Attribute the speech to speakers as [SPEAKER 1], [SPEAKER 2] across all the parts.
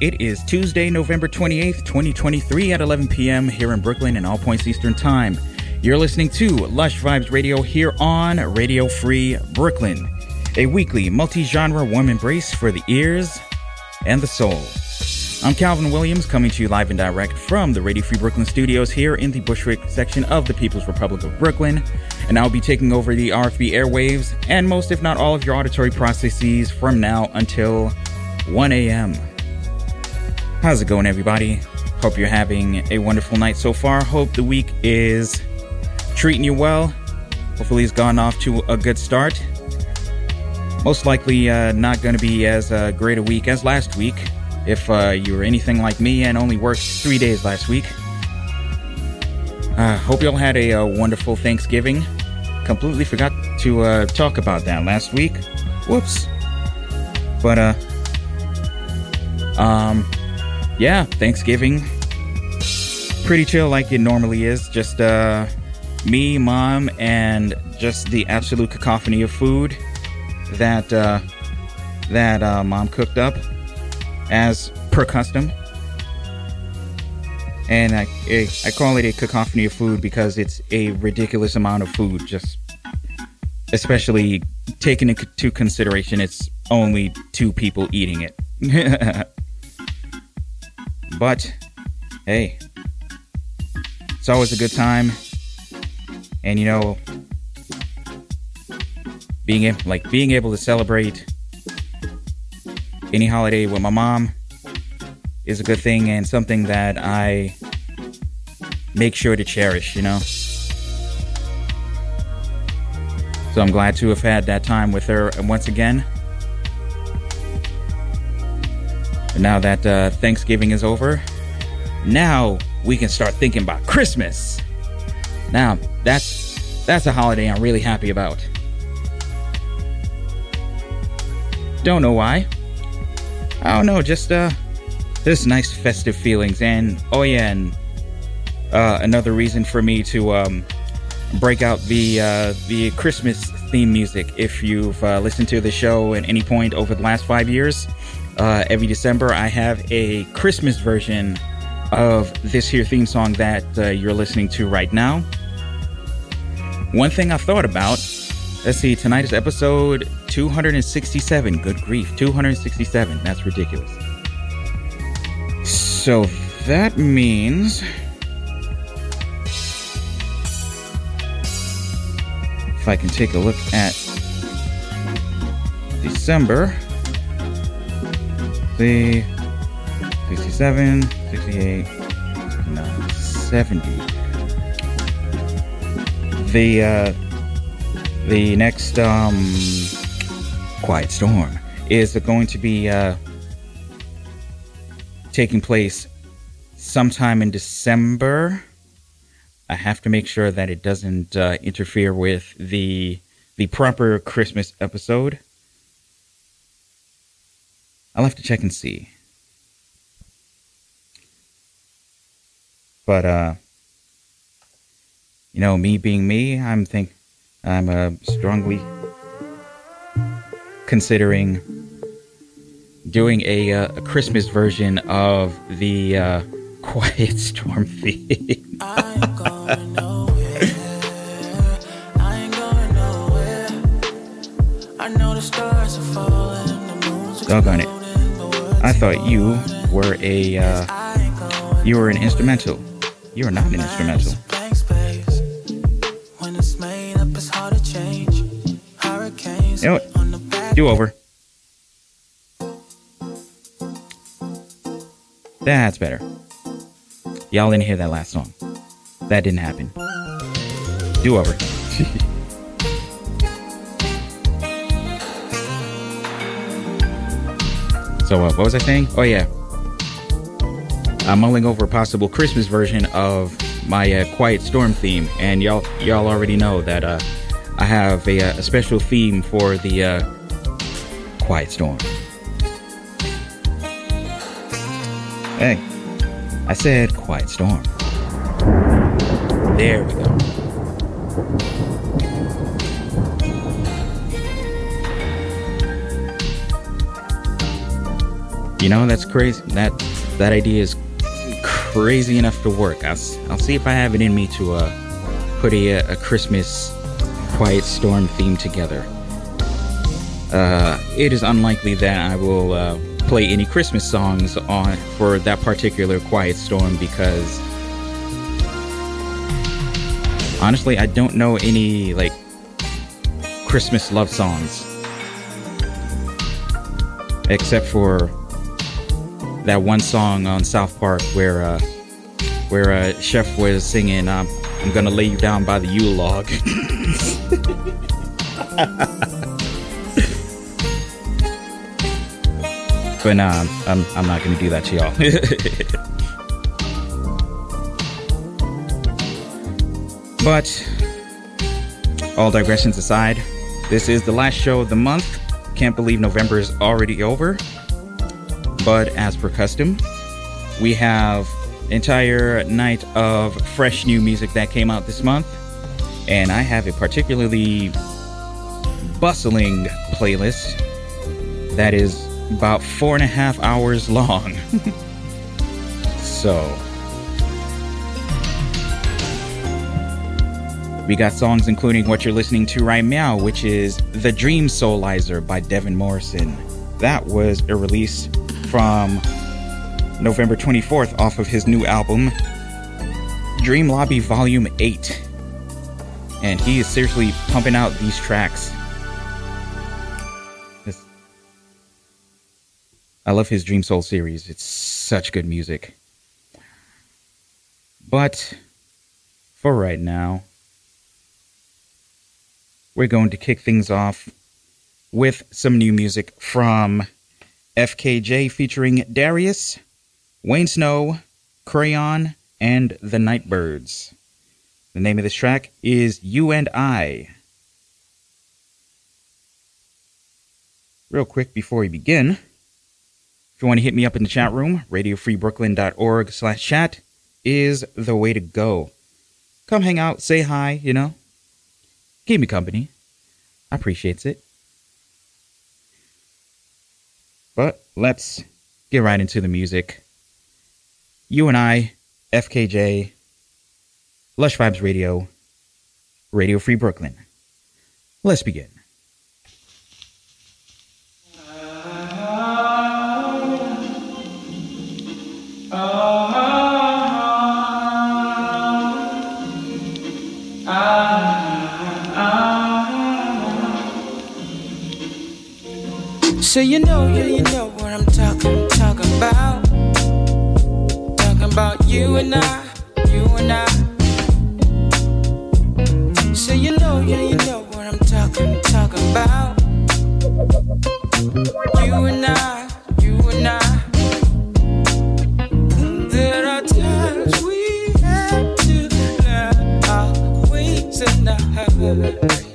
[SPEAKER 1] It is Tuesday, November 28th, 2023 at 11 p.m. here in Brooklyn and all points Eastern Time. You're listening to Lush Vibes Radio here on Radio Free Brooklyn, a weekly multi genre warm embrace for the ears and the soul. I'm Calvin Williams coming to you live and direct from the Radio Free Brooklyn studios here in the Bushwick section of the People's Republic of Brooklyn. And I'll be taking over the RFB airwaves and most, if not all, of your auditory processes from now until 1 a.m. How's it going, everybody? Hope you're having a wonderful night so far. Hope the week is treating you well. Hopefully, it's gone off to a good start. Most likely, uh, not going to be as uh, great a week as last week if uh, you were anything like me and only worked three days last week. Uh, hope you all had a, uh, wonderful Thanksgiving. Completely forgot to uh, talk about that last week. Whoops. But, uh, um, yeah, Thanksgiving. Pretty chill like it normally is. Just, uh, me, mom, and just the absolute cacophony of food that, uh, that, uh, mom cooked up as per custom. And I, I call it a cacophony of food because it's a ridiculous amount of food, just especially taking into consideration it's only two people eating it. but hey, it's always a good time. And you know, being like being able to celebrate any holiday with my mom is a good thing and something that I make sure to cherish, you know? So I'm glad to have had that time with her once again. Now that uh, Thanksgiving is over, now we can start thinking about Christmas. Now, that's that's a holiday I'm really happy about. Don't know why. I don't know, just uh, this nice festive feelings, and oh yeah, and uh, another reason for me to um, break out the uh, the Christmas theme music. If you've uh, listened to the show at any point over the last five years, uh, every December I have a Christmas version of this here theme song that uh, you're listening to right now. One thing I thought about. Let's see, tonight is episode 267. Good grief, 267. That's ridiculous. So that means. If I can take a look at December, the 67, 68, 69, 70. The, uh, the next, um, Quiet Storm is going to be uh, taking place sometime in December. I have to make sure that it doesn't uh, interfere with the the proper Christmas episode. I'll have to check and see. But uh you know, me being me, I'm think I'm uh, strongly considering doing a, uh, a Christmas version of the uh, Quiet Storm theme. Doggone it. I thought you were a uh, you were an instrumental. You are not an instrumental. You know? Do over. That's better. Y'all didn't hear that last song. That didn't happen. Do over. so, uh, what was I saying? Oh, yeah. I'm mulling over a possible Christmas version of my uh, Quiet Storm theme, and y'all y'all already know that uh, I have a, uh, a special theme for the uh, Quiet Storm. Hey, I said Quiet Storm. There we go. You know, that's crazy. That that idea is crazy enough to work. I'll, I'll see if I have it in me to uh, put a, a Christmas Quiet Storm theme together. Uh, it is unlikely that I will uh, play any Christmas songs on for that particular Quiet Storm because honestly, I don't know any like Christmas love songs except for that one song on South Park where uh, where uh, Chef was singing um, "I'm gonna lay you down by the Yule log." but nah, I'm I'm not gonna do that to y'all. but all digressions aside, this is the last show of the month. Can't believe November is already over. But as per custom, we have entire night of fresh new music that came out this month, and I have a particularly bustling playlist that is about four and a half hours long. so, we got songs including what you're listening to right now, which is The Dreamsoulizer by Devin Morrison. That was a release from November 24th off of his new album, Dream Lobby Volume 8. And he is seriously pumping out these tracks. I love his Dream Soul series. It's such good music. But for right now, we're going to kick things off with some new music from FKJ featuring Darius, Wayne Snow, Crayon, and the Nightbirds. The name of this track is You and I. Real quick before we begin, if you want to hit me up in the chat room, radiofreebrooklyn.org slash chat is the way to go. Come hang out, say hi, you know. Keep me company. I appreciate it. But let's get right into the music. You and I, FKJ, Lush Vibes Radio, Radio Free Brooklyn. Let's begin.
[SPEAKER 2] So you know, you you and I, you and I. So you know, yeah, you know what I'm talking, talking about. You and I, you and I. There are times we have to learn our ways and our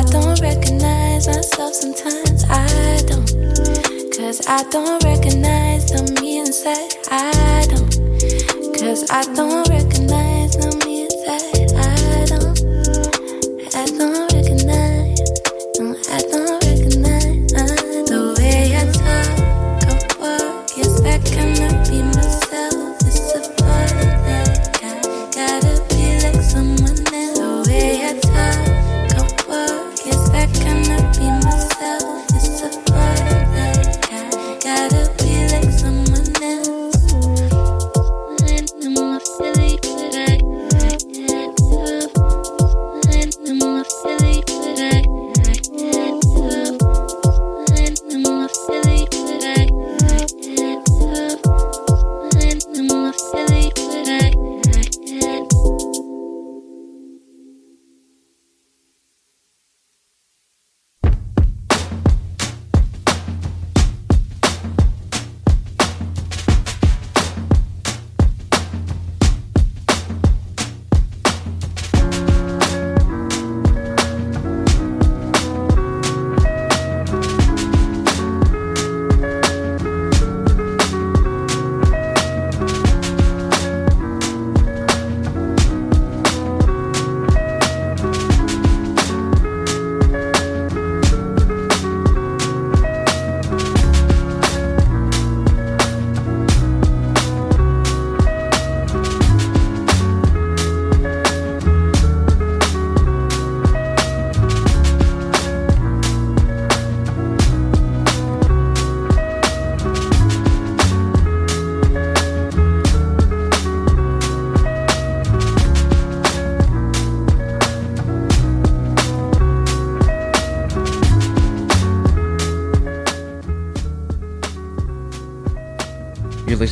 [SPEAKER 3] I don't recognize myself sometimes. I don't. Cause I don't recognize the me inside. I don't. Cause I don't recognize.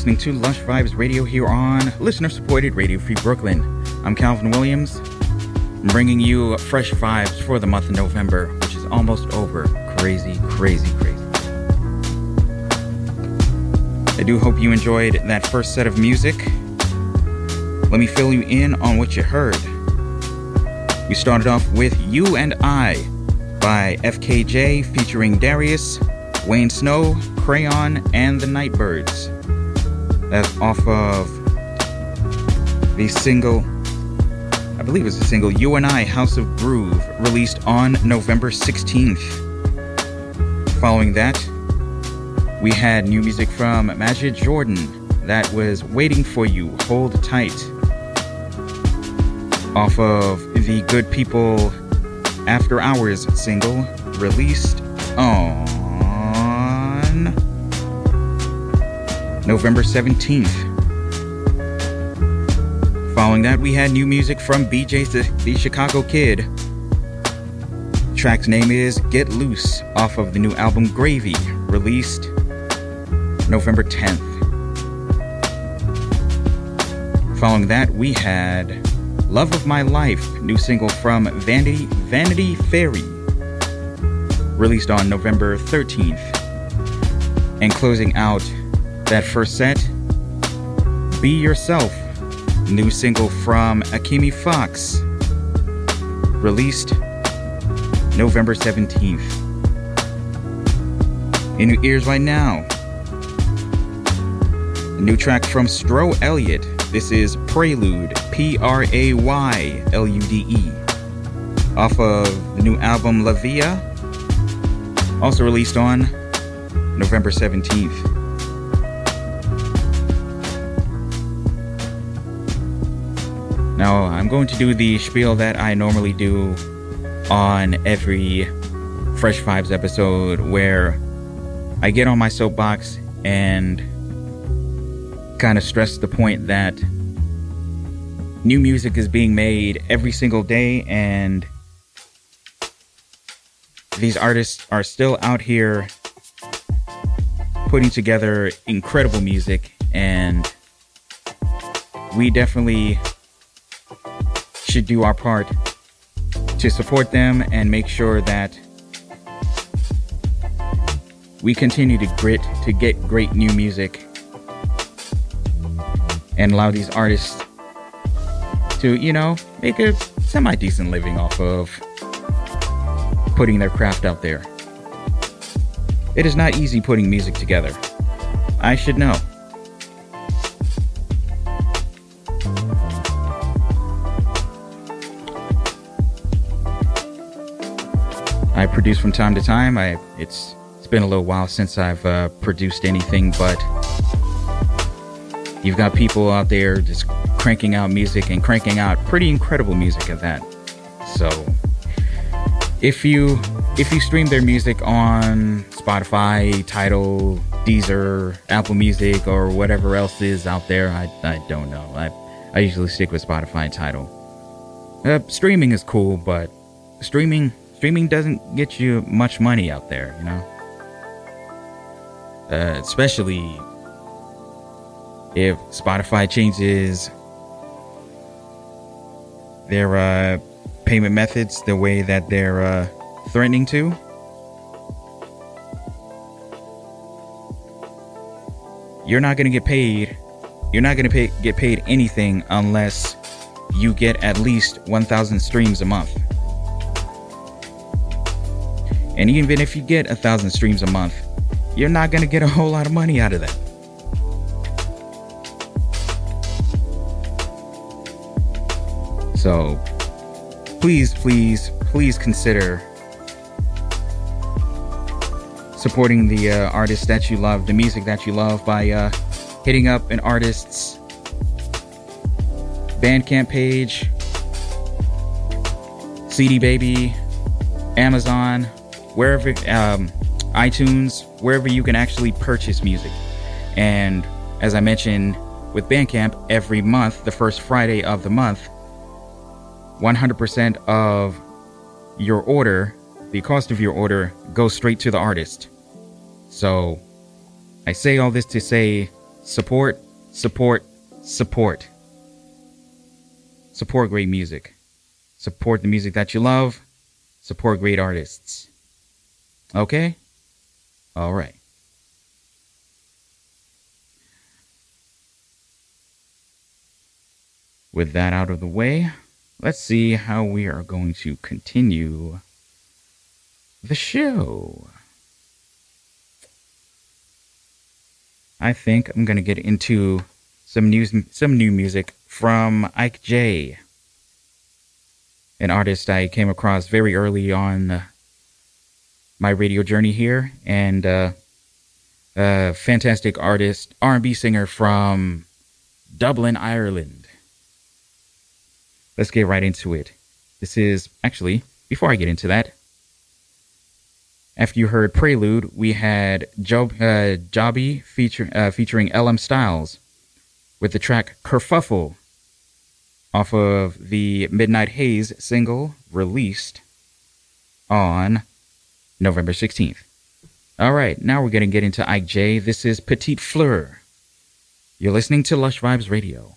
[SPEAKER 1] Listening to Lush Vibes Radio here on listener supported Radio Free Brooklyn. I'm Calvin Williams, bringing you fresh vibes for the month of November, which is almost over. Crazy, crazy, crazy. I do hope you enjoyed that first set of music. Let me fill you in on what you heard. We started off with You and I by FKJ featuring Darius, Wayne Snow, Crayon, and the Nightbirds. That's off of the single, I believe it's a single, You and I, House of Groove, released on November 16th. Following that, we had new music from Majid Jordan that was Waiting for You, Hold Tight. Off of the Good People After Hours single, released on November 17th. Following that, we had new music from BJ the, the Chicago Kid. track's name is Get Loose off of the new album Gravy, released November 10th. Following that, we had Love of My Life, new single from Vanity, Vanity Fairy, released on November 13th. And closing out that first set, Be Yourself, new single from Akemi Fox, released November 17th. In your ears right now, a new track from Stro Elliot. This is Praylude, P R A Y L U D E, off of the new album La Via, also released on November 17th. Now, I'm going to do the spiel that I normally do on every Fresh Vibes episode where I get on my soapbox and kind of stress the point that new music is being made every single day and these artists are still out here putting together incredible music and we definitely should do our part to support them and make sure that we continue to grit to get great new music and allow these artists to, you know, make a semi decent living off of putting their craft out there. It is not easy putting music together. I should know. I produce from time to time. I it's it's been a little while since I've uh, produced anything, but you've got people out there just cranking out music and cranking out pretty incredible music at that. So if you if you stream their music on Spotify, Tidal, Deezer, Apple Music, or whatever else is out there, I, I don't know. I I usually stick with Spotify and Tidal. Uh, streaming is cool, but streaming streaming doesn't get you much money out there, you know? Uh, especially if Spotify changes their uh, payment methods the way that they're uh, threatening to. You're not going to get paid. You're not going to get paid anything unless you get at least 1,000 streams a month. And even if you get a thousand streams a month, you're not going to get a whole lot of money out of that. So please, please, please consider supporting the uh, artists that you love, the music that you love by uh, hitting up an artist's Bandcamp page, CD Baby, Amazon, wherever um, iTunes, wherever you can actually purchase music. And as I mentioned with Bandcamp, every month, the first Friday of the month, 100% of your order, the cost of your order, goes straight to the artist. So I say all this to say
[SPEAKER 4] support, support, support. Support great music. Support the music that you love. Support great artists. Okay? All right. With that out of the way, let's see how we are going to continue the show. I think I'm going to get into some news, some new music from AikJ, an artist I came across very early on my radio journey here, and uh, a fantastic artist, R&B singer from Dublin, Ireland. Let's get right into it. This is actually before I get into that. After you heard Praylude, we had Job, uh, jobii feature, uh, featuring LM Styles with the track Kerfuffle off of the Midnight Haze single released on November 16th. All right, now we're going to get into AikJ. This is Petite Fleur. You're listening to Lush Vibes Radio.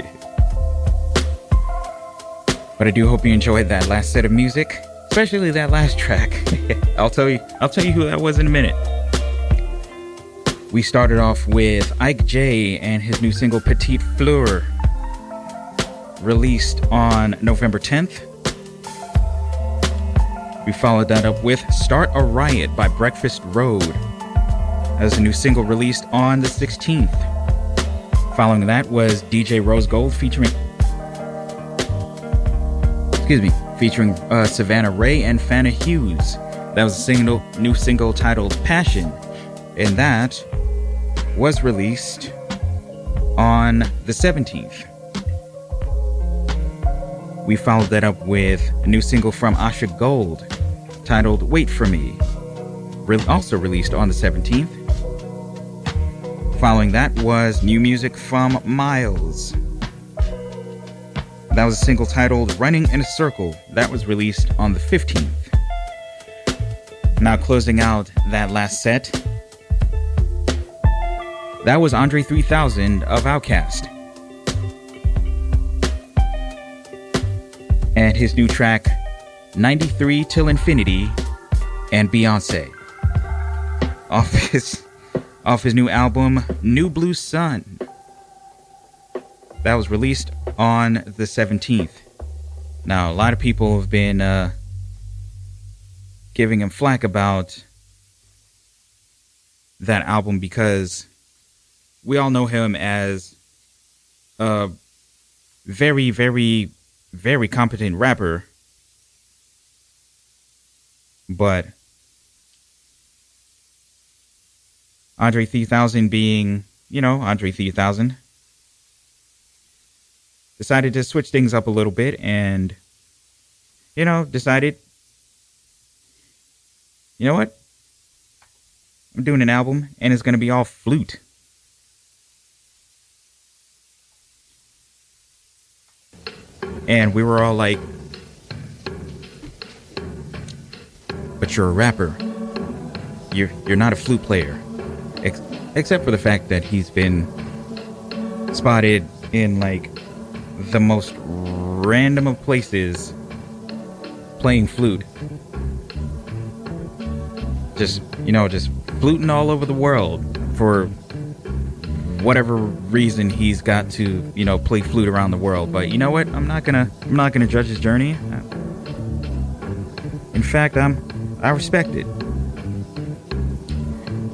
[SPEAKER 5] but I
[SPEAKER 1] do hope you enjoyed that last set of music, especially that last track. I'll tell you, I'll tell you who that was in a minute. We started off with AikJ and his new single Petite Fleur released on November 10th. We followed that up with Start a Riot by Breakfast Road as a new single released on the 16th. Following that was DJ Rosegold featuring, excuse me, featuring uh, Savannah Ré and Fana Hues. That was a single, new single titled Passion, and that was released on the 17th. We followed that up with a new single from Asha Gold titled Wait For Me, re- also released on the 17th. Following that was new music from MiLES. That was a single titled Running in a Circle, that was released on the 15th. Now, closing out that last set, that was Andre 3000 of Outkast. And his new track, 93 Till Infinity and Beyonce. Off his off his new album, New Blue Sun. That was released on the 17th. Now, a lot of people have been uh, giving him flack about that album because we all know him as a very, very, very competent rapper. But Andre 3000 being, you know, Andre 3000, decided to switch things up a little bit and, you know, decided, you know what? I'm doing an album and it's going to be all flute. And we were all like, but you're a rapper. You're, you're not a flute player. Ex- except for the fact that he's been spotted in like the most random of places playing flute. Just, you know, just fluting all over the world for whatever reason he's got to, you know, play flute around the world. But you know what? I'm not gonna, I'm not gonna judge his journey. In fact, I'm, I respect it.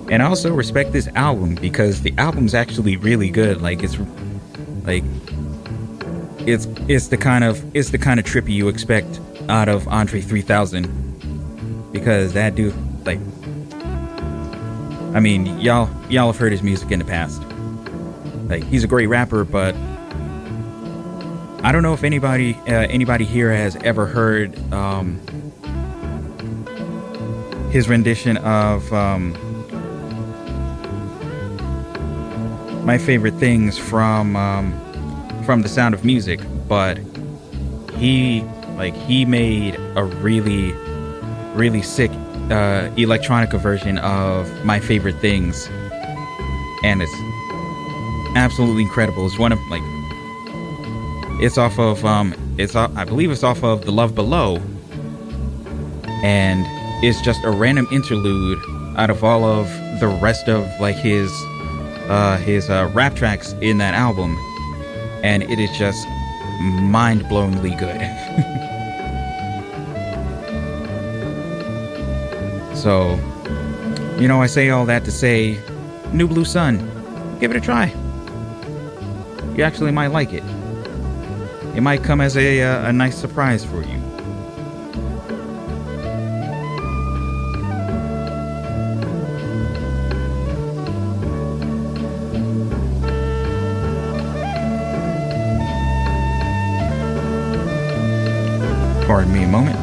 [SPEAKER 1] And I also respect this album because the album's actually really good. Like it's like it's it's the kind of it's the kind of trippy you expect out of Andre 3000 because that dude like I mean, y'all y'all have heard his music in the past. Like he's a great rapper, but I don't know if anybody uh, anybody here has ever heard um, his rendition of um, my favorite things from um, from The Sound of Music, but he like he made a really really sick uh, electronica version of my favorite things, and it's absolutely incredible. It's one of like it's off of um it's off, I believe it's off of The Love Below, and it's just a random interlude out of all of the rest of like his uh, his uh, rap tracks in that album, and it is just mind-blowingly good. so, you know, I say all that to say, New Blue Sun, give it a try. You actually might like it. It might come as a, uh, a nice surprise for you. Pardon me a moment.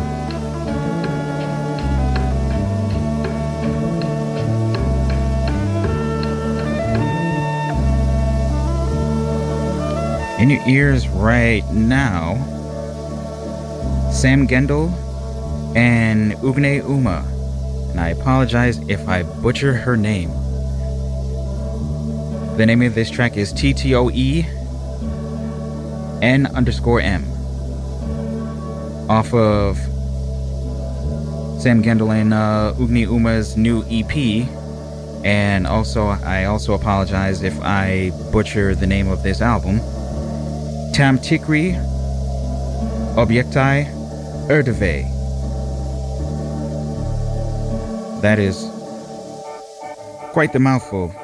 [SPEAKER 1] In your ears right now, Sam Gendel and Ugne Uma. And I apologize if I butcher her name. The name of this track is TTOE N underscore M off of Sam Gendel and uh, Ugnė Uma's new EP. And also, I also apologize if I butcher the name of this album. Tam Tikri Objektai Erdeve. That is quite the mouthful.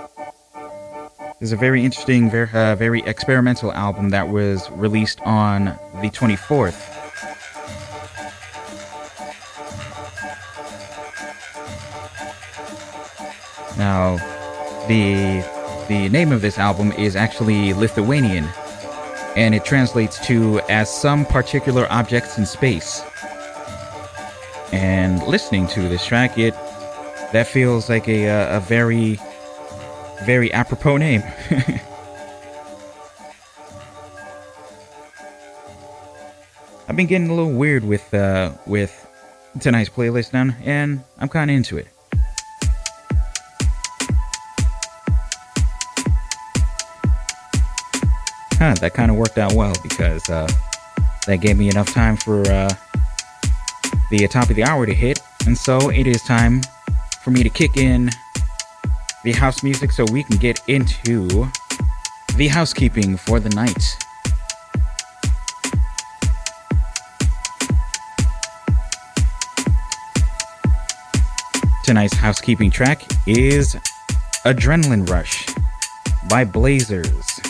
[SPEAKER 1] is a very interesting, very, uh, very experimental album that was released on the 24th. Now, the the name of this album is actually Lithuanian, and it translates to as some particular objects in space. And listening to this track, it that feels like a a, a very very apropos name. I've been getting a little weird with uh, with tonight's playlist now, and I'm kind of into it. That kind of worked out well because uh, that gave me enough time for uh, the top of the hour to hit, and so it is time for me to kick in the house music so we can get into the housekeeping for the night. Tonight's housekeeping track is Adrenaline Rush by Blazers.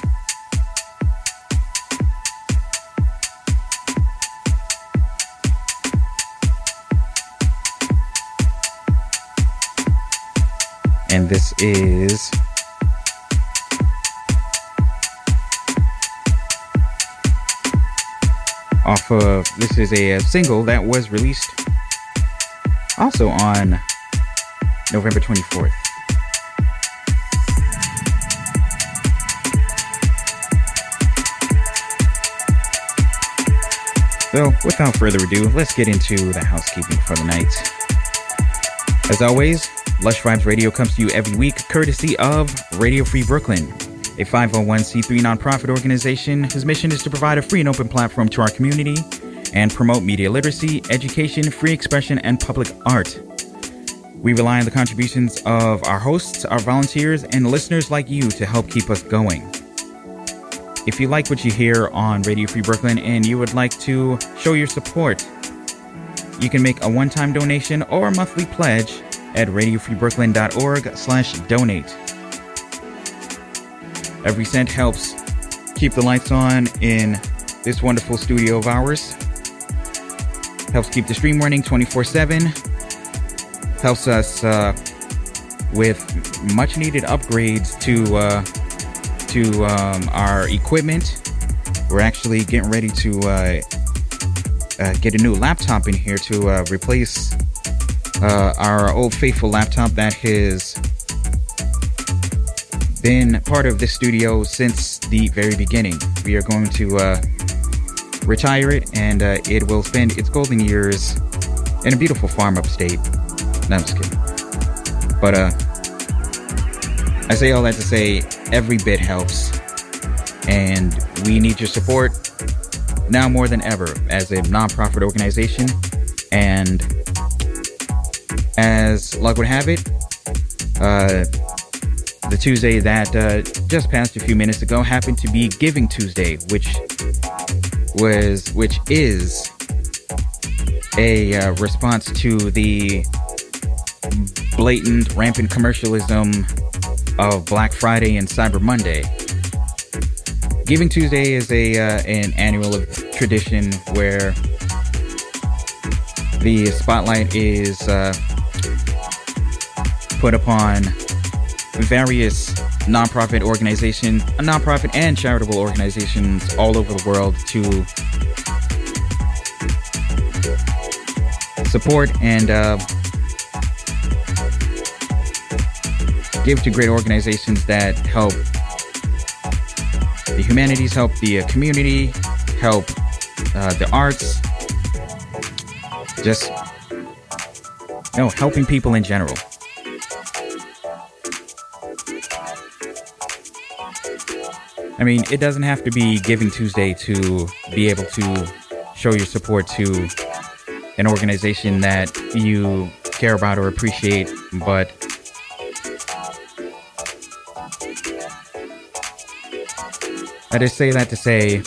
[SPEAKER 1] And this is off of this is a, a single that was released also on November 24th. So, without further ado, let's get into the housekeeping for the night. As always, Lush Vibes Radio comes to you every week courtesy of Radio Free Brooklyn, a 501c3 nonprofit organization whose mission is to provide a free and open platform to our community and promote media literacy, education, free expression, and public art. We rely on the contributions of our hosts, our volunteers, and listeners like you to help keep us going. If you like what you hear on Radio Free Brooklyn and you would like to show your support, you can make a one-time donation or a monthly pledge at radiofreebrooklyn.org slash donate. Every cent helps keep the lights on in this wonderful studio of ours. Helps keep the stream running 24-7. Helps us uh, with much needed upgrades to uh, to um, our equipment. We're actually getting ready to uh, uh, get a new laptop in here to uh, replace uh, our old faithful laptop that has been part of this studio since the very beginning. We are going to uh, retire it, and uh, it will spend its golden years in a beautiful farm upstate. No, I'm just kidding. But uh, I say all that to say every bit helps, and we need your support now more than ever as a nonprofit organization. And as luck would have it, uh, the Tuesday that uh, just passed a few minutes ago happened to be Giving Tuesday, which was which is a uh, response to the blatant, rampant commercialism of Black Friday and Cyber Monday. Giving Tuesday is a uh, an annual tradition where the spotlight is uh, put upon various nonprofit organizations, nonprofit and charitable organizations all over the world to support and uh, give to great organizations that help the humanities, help the uh, community, help uh, the arts, just you know, helping people in general. I mean, it doesn't have to be Giving Tuesday to be able to show your support to an organization that you care about or appreciate, but I just say that to say,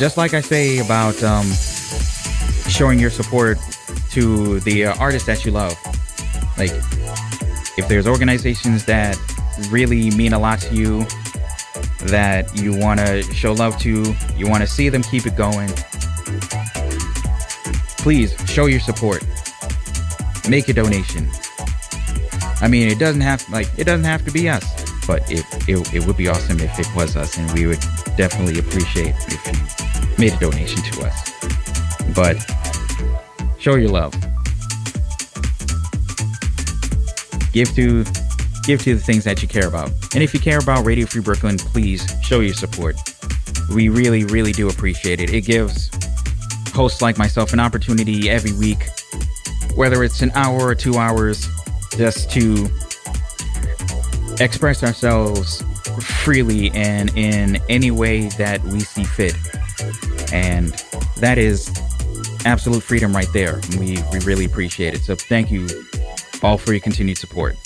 [SPEAKER 1] just like I say about um, showing your support to the uh, artists that you love, like if there's organizations that really mean a lot to you, that you want to show love to, you want to see them keep it going, please show your support. Make a donation. I mean, it doesn't have like it doesn't have to be us, but it it, it would be awesome if it was us, and we would definitely appreciate if you made a donation to us. But show your love. Give to give to the things that you care about. And if you care about Radio Free Brooklyn, please show your support. We really, really do appreciate it. It gives hosts like myself an opportunity every week, whether it's an hour or two hours, just to express ourselves freely and in any way that we see fit. And that is absolute freedom right there. We, we really appreciate it. So thank you all for your continued support.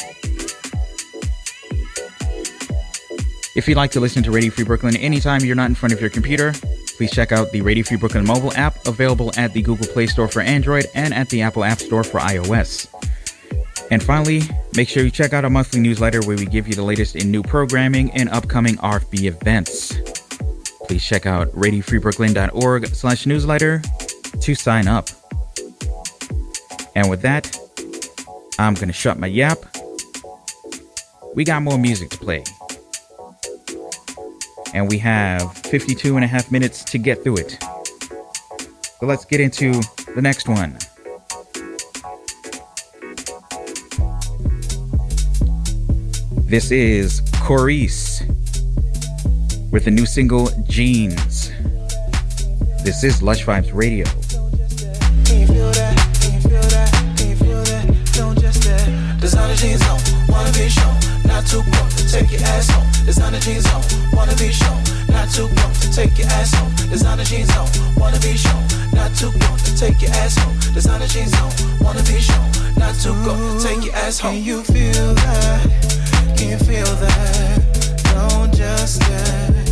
[SPEAKER 1] If you'd like to listen to Radio Free Brooklyn anytime you're not in front of your computer, please check out the Radio Free Brooklyn mobile app available at the Google Play Store for Android and at the Apple App Store for iOS. And finally, make sure you check out our monthly newsletter where we give you the latest in new programming and upcoming RFB events. Please check out radiofreebrooklyn.org slash newsletter to sign up. And with that, I'm going to shut my yap. We got more music to play and we have 52 and a half minutes to get through it. So let's get into the next one. This is Cor.Ece with the new single Jeans. This is Lush Vibes Radio.
[SPEAKER 4] Designer jeans on, wanna be shown, not too broke take your ass home. Designer jeans on, too broke to take your ass home. Designer jeans on, wanna be shown, not too broke to take your ass home. Designer jeans on, wanna be shown, not too broke to take your ass home. Can you feel that? Can you feel that? Don't just stay.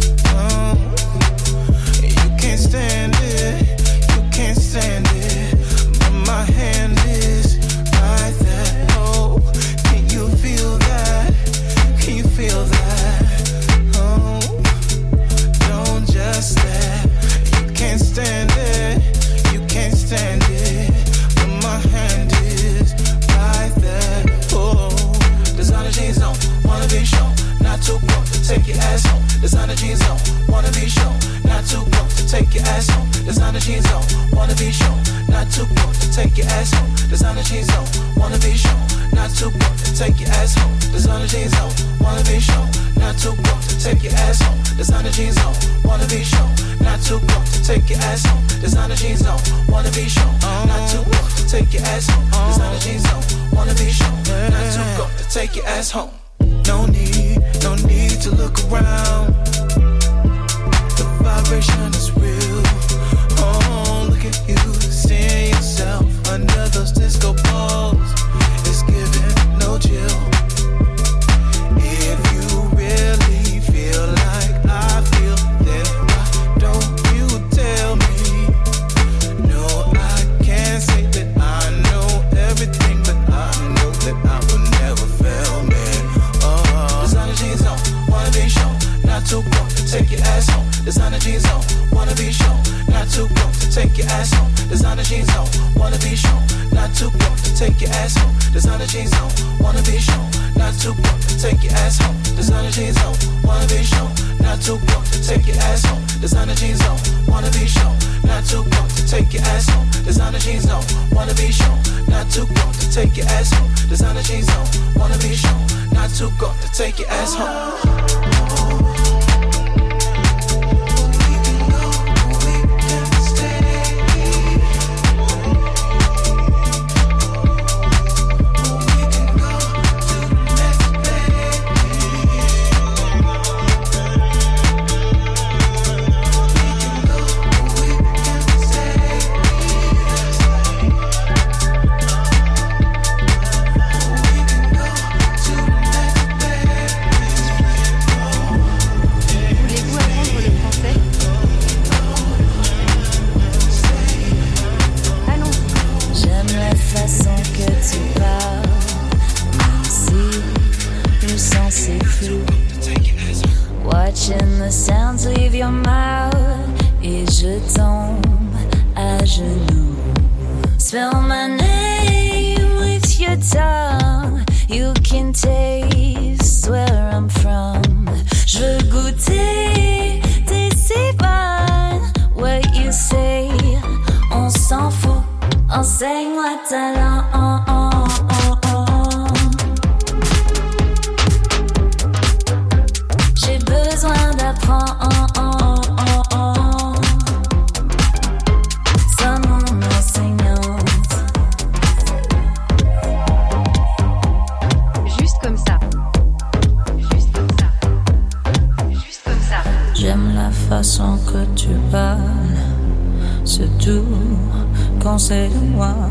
[SPEAKER 4] Don't say
[SPEAKER 6] why.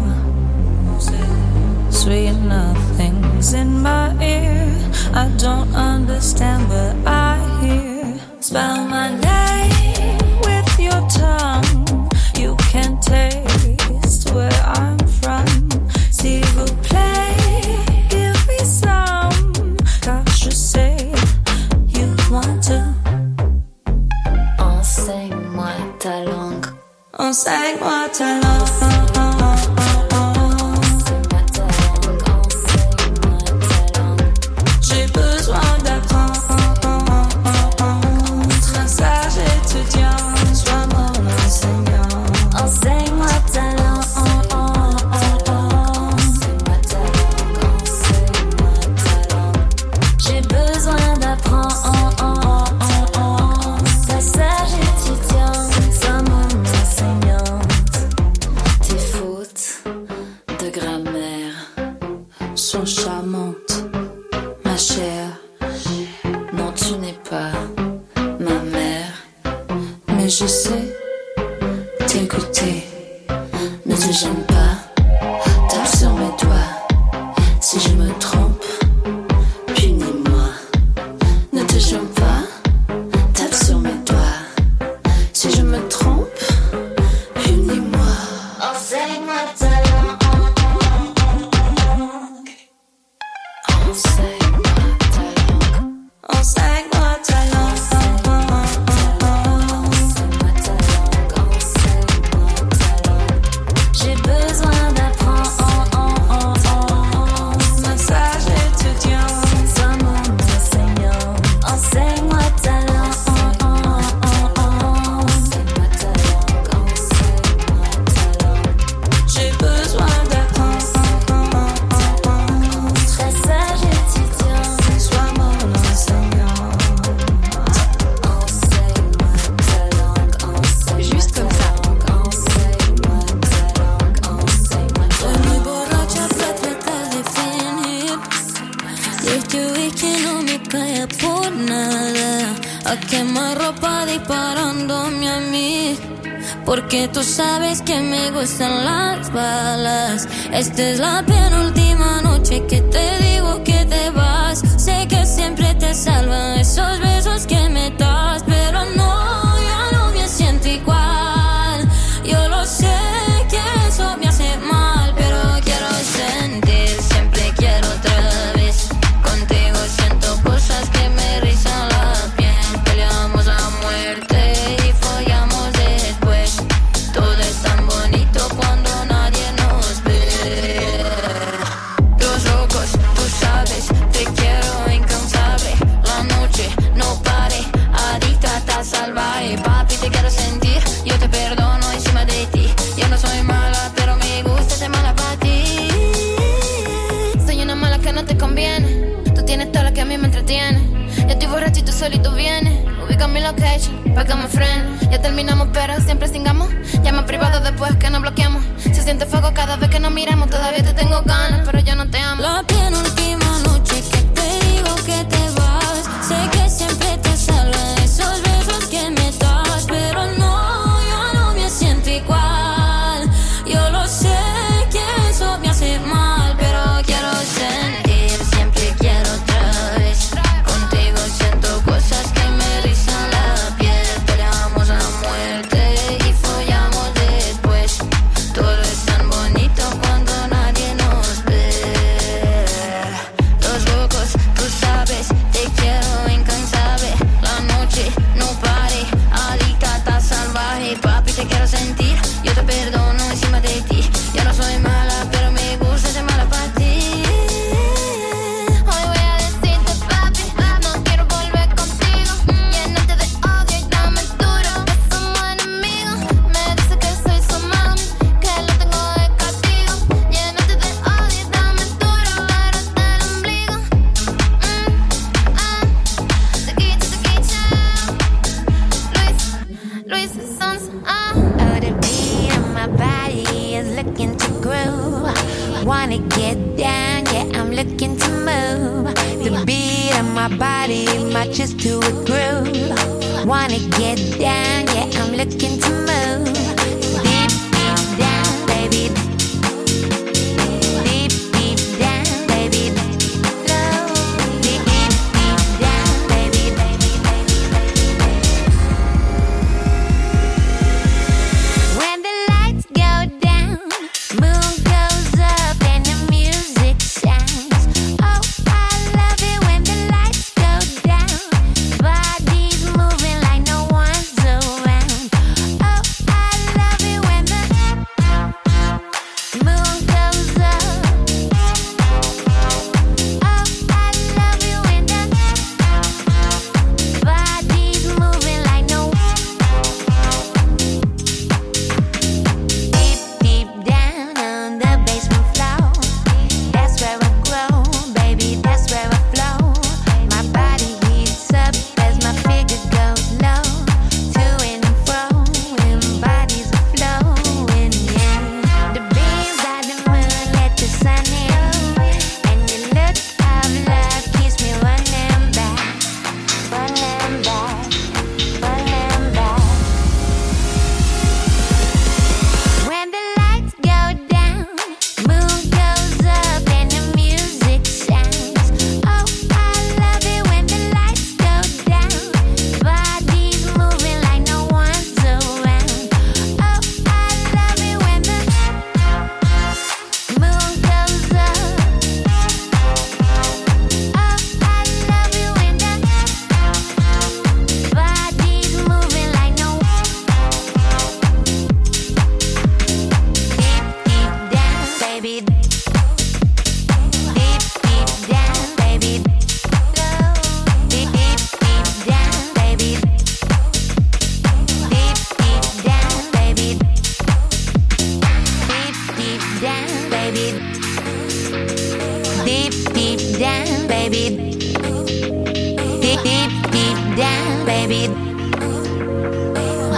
[SPEAKER 6] Sweet nothings in my ear. I don't understand, but I hear. Spell my name.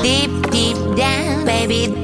[SPEAKER 7] Deep, deep down, baby.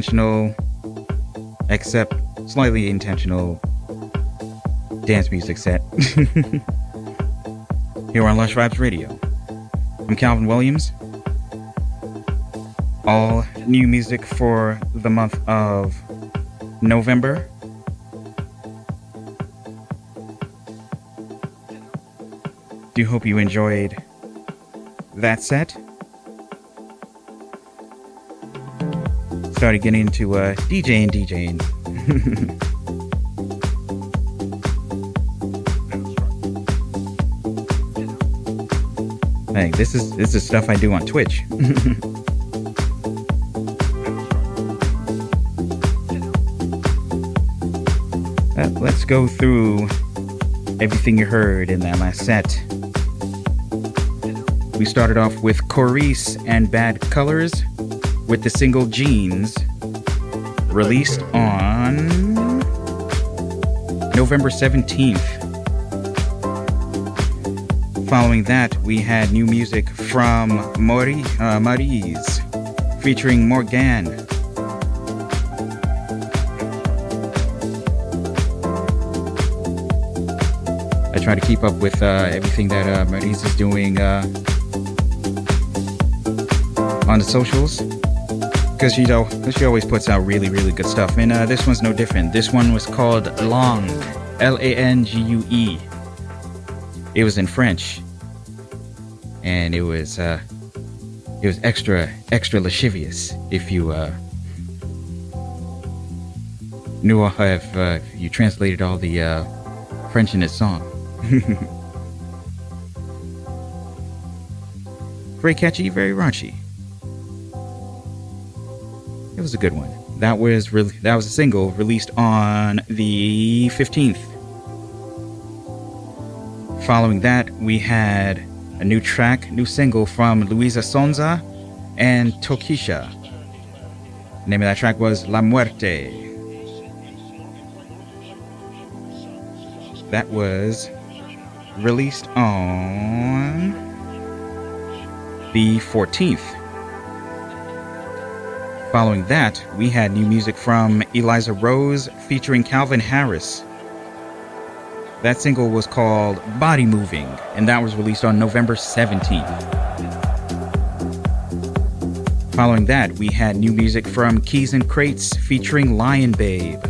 [SPEAKER 1] Unintentional, except slightly intentional dance music set here on Lush Vibes Radio. I'm Calvin Williams. All new music for the month of November. Do hope you enjoyed that set. Started getting into uh, DJing, DJing. Hey, this is this is stuff I do on Twitch. uh, let's go through everything you heard in that last set. We started off with Cor.Ece and Bad Colours with the single Jeans, released on November 17th. Following that, we had new music from Maryze, uh, featuring Morganne. I try to keep up with uh, everything that uh, is doing uh, on the socials because she, she always puts out really, really good stuff. And uh, this one's no different. This one was called Langue L A N G U E it was in French, and it was uh, it was extra extra lascivious if you uh, knew if uh, you translated all the uh, French in its song. very catchy, very raunchy. It was a good one. That was really that was a single released on the 15th Following that, we had a new track, new single from Luísa Sonza and Tokischa. The name of that track was La Muerte. That was released on the 14th. Following that, we had new music from Eliza Rose featuring Calvin Harris. That single was called Body Moving, and that was released on November 17th. Following that, we had new music from Keys N Krates featuring Lion Babe.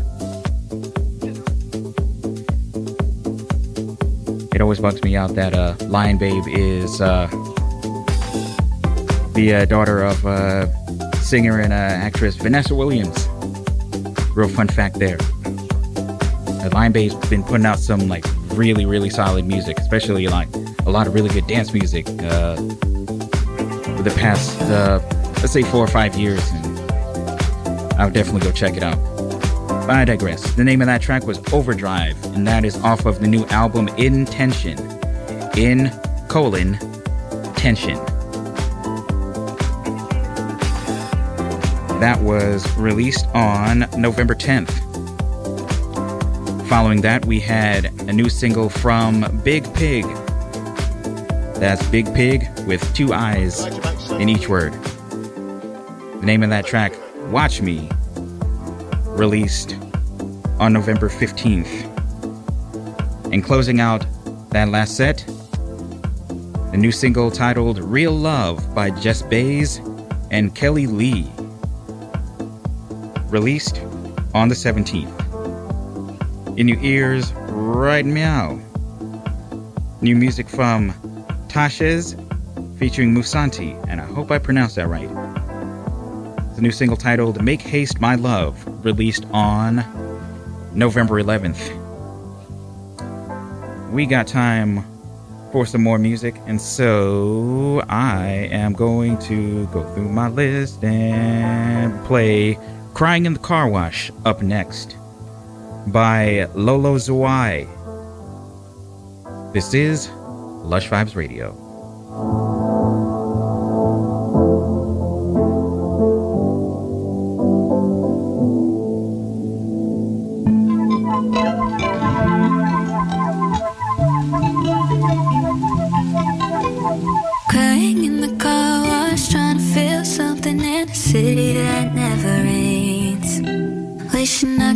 [SPEAKER 1] It always bugs me out that uh, Lion Babe is uh, the uh, daughter of uh, singer and uh, actress Vanessa Williams. Real fun fact there. Lion Babe's been putting out some like really, really solid music, especially like a lot of really good dance music uh, for the past, uh, let's say, four or five years. And I would definitely go check it out. But I digress. The name of that track was Overdrive, and that is off of the new album In Tension. In colon tension. That was released on November 10th. Following that, we had a new single from Biig Piig. That's Biig Piig with two eyes in each word. The name of that track, Watch Me, released on November 15th. And closing out that last set, a new single titled Real Love by Jess Bays and Kelli-Leigh, released on the 17th in your ears right meow. New music from TÂCHES featuring Mussanti, and I hope I pronounced that right. A new single titled Make Haste My Love, released on November 11th. We got time for some more music, and so I am going to go through my list and play Crying in the Car Wash up next by Lolo Zouaï. This is Lush Vibes Radio.
[SPEAKER 8] Crying in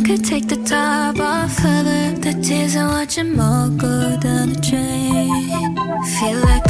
[SPEAKER 8] could take the top off, feather the tears, and watch them all go down the drain. Feel like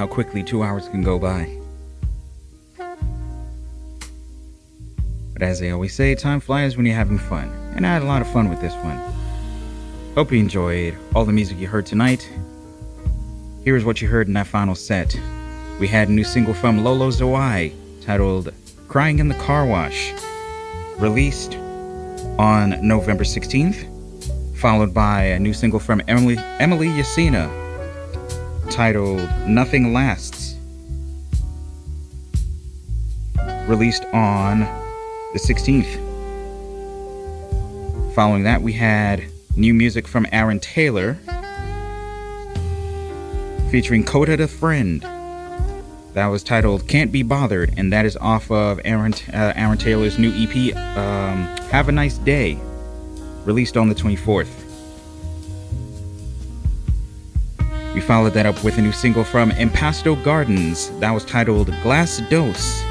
[SPEAKER 1] how quickly two hours can go by. But as they always say, time flies when you're having fun. And I had a lot of fun with this one. Hope you enjoyed all the music you heard tonight. Here's what you heard in that final set. We had a new single from Lolo Zouaï titled Crying in the Car Wash, released on November 16th, followed by a new single from Emily, Emily Yacina titled Nothing Lasts, released on the 16th. Following that, we had new music from Aaron Taylor featuring Coda the Friend. That was titled Can't Be Bothered, and that is off of Aaron, uh, Aaron Taylor's new EP, um, Have a Nice Day, released on the 24th. Followed that up with a new single from Impasto Gardens that was titled Glass Dose,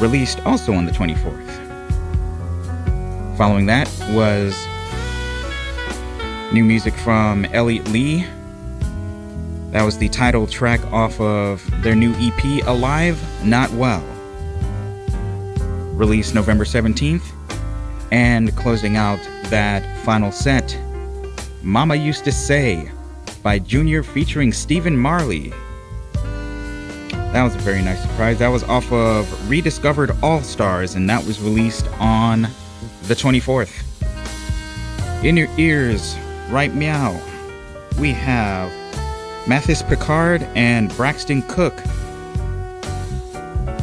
[SPEAKER 1] released also on the 24th. Following that was new music from Elliot Lee. That was the title track off of their new EP, Alive, Not Well, released November 17th. And closing out that final set, Mama Used to Say by Junior featuring Stephen Marley. That was a very nice surprise. That was off of Rediscovered All Stars, and that was released on the 24th. In your ears, right meow, we have Mathis Picard and Braxton Cook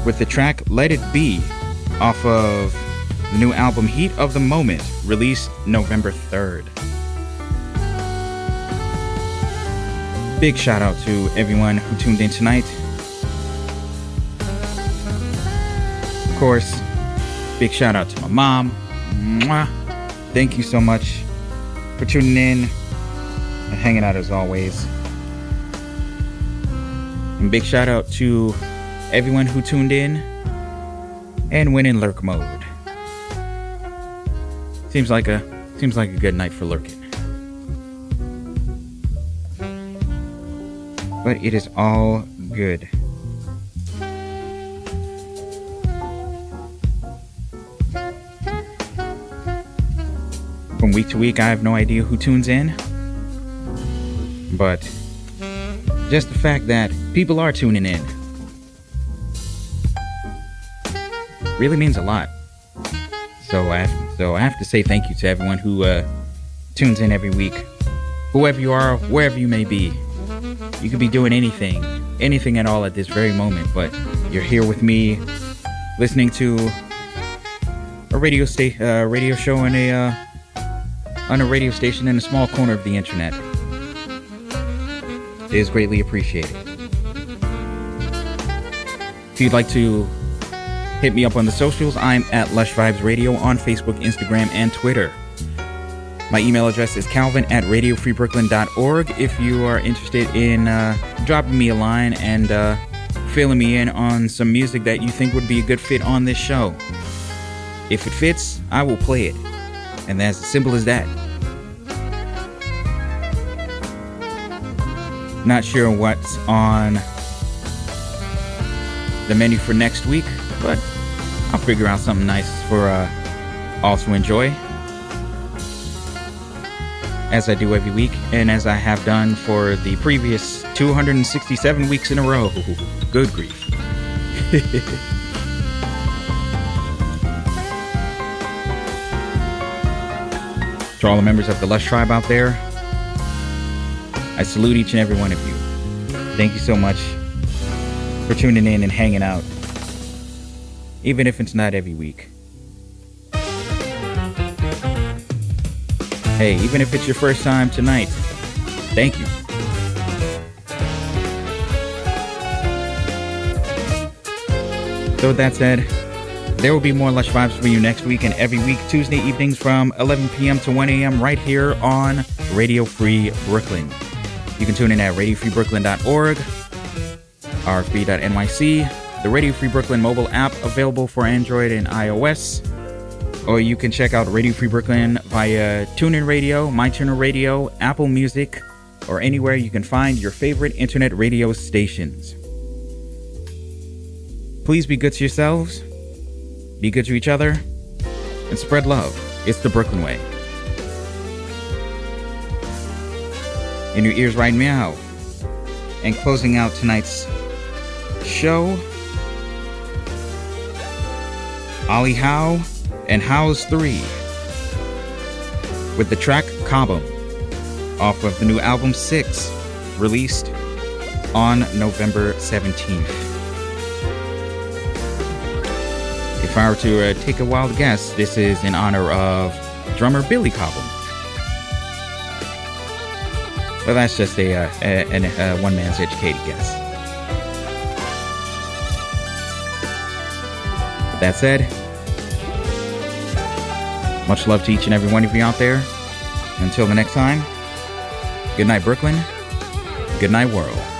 [SPEAKER 1] with the track Let It Be off of the new album Heat of the Moment, released November 3rd. Big shout out to everyone who tuned in tonight. Of course, big shout out to my mom. Mwah. Thank you so much for tuning in and hanging out as always. And big shout out to everyone who tuned in and went in lurk mode. Seems like a seems like a good night for lurking. But it is all good. From week to week, I have no idea who tunes in. But just the fact that people are tuning in really means a lot. So I have, so I have to say thank you to everyone who uh, tunes in every week, whoever you are, wherever you may be. You could be doing anything, anything at all at this very moment, but you're here with me, listening to a radio sta- uh, radio show on a uh, on a radio station in a small corner of the internet. It is greatly appreciated. If you'd like to hit me up on the socials, I'm at Lush Vibes Radio on Facebook, Instagram, and Twitter. My email address is calvin at radiofreebrooklyn.org if you are interested in uh, dropping me a line and uh, filling me in on some music that you think would be a good fit on this show. If it fits, I will play it. And that's as simple as that. Not sure what's on the menu for next week, but I'll figure out something nice for uh, all to enjoy. As I do every week, and as I have done for the previous 267 weeks in a row. Good grief. to all the members of the Lush Tribe out there, I salute each and every one of you. Thank you so much for tuning in and hanging out, even if it's not every week. Hey, even if it's your first time tonight, thank you. So, with that said, there will be more Lush Vibes for you next week and every week, Tuesday evenings from 11 p.m. to 1 a.m. right here on Radio Free Brooklyn. You can tune in at radiofreebrooklyn.org, rfb.nyc, the Radio Free Brooklyn mobile app available for Android and iOS, or you can check out Radio Free Brooklyn via TuneIn Radio, MyTuner Radio, Apple Music, or anywhere you can find your favorite internet radio stations. Please be good to yourselves, be good to each other, and spread love. It's the Brooklyn Way. In your ears right now. And closing out tonight's show, Oli Howe and HOWES3 with the track Cobham off of the new album 6 released on November 17th. If I were to uh, take a wild guess, this is in honor of drummer Billy Cobham. But that's just a, uh, a, a, a one man's educated guess. With that said, much love to each and every one of you out there. Until the next time, good night, Brooklyn. Good night, world.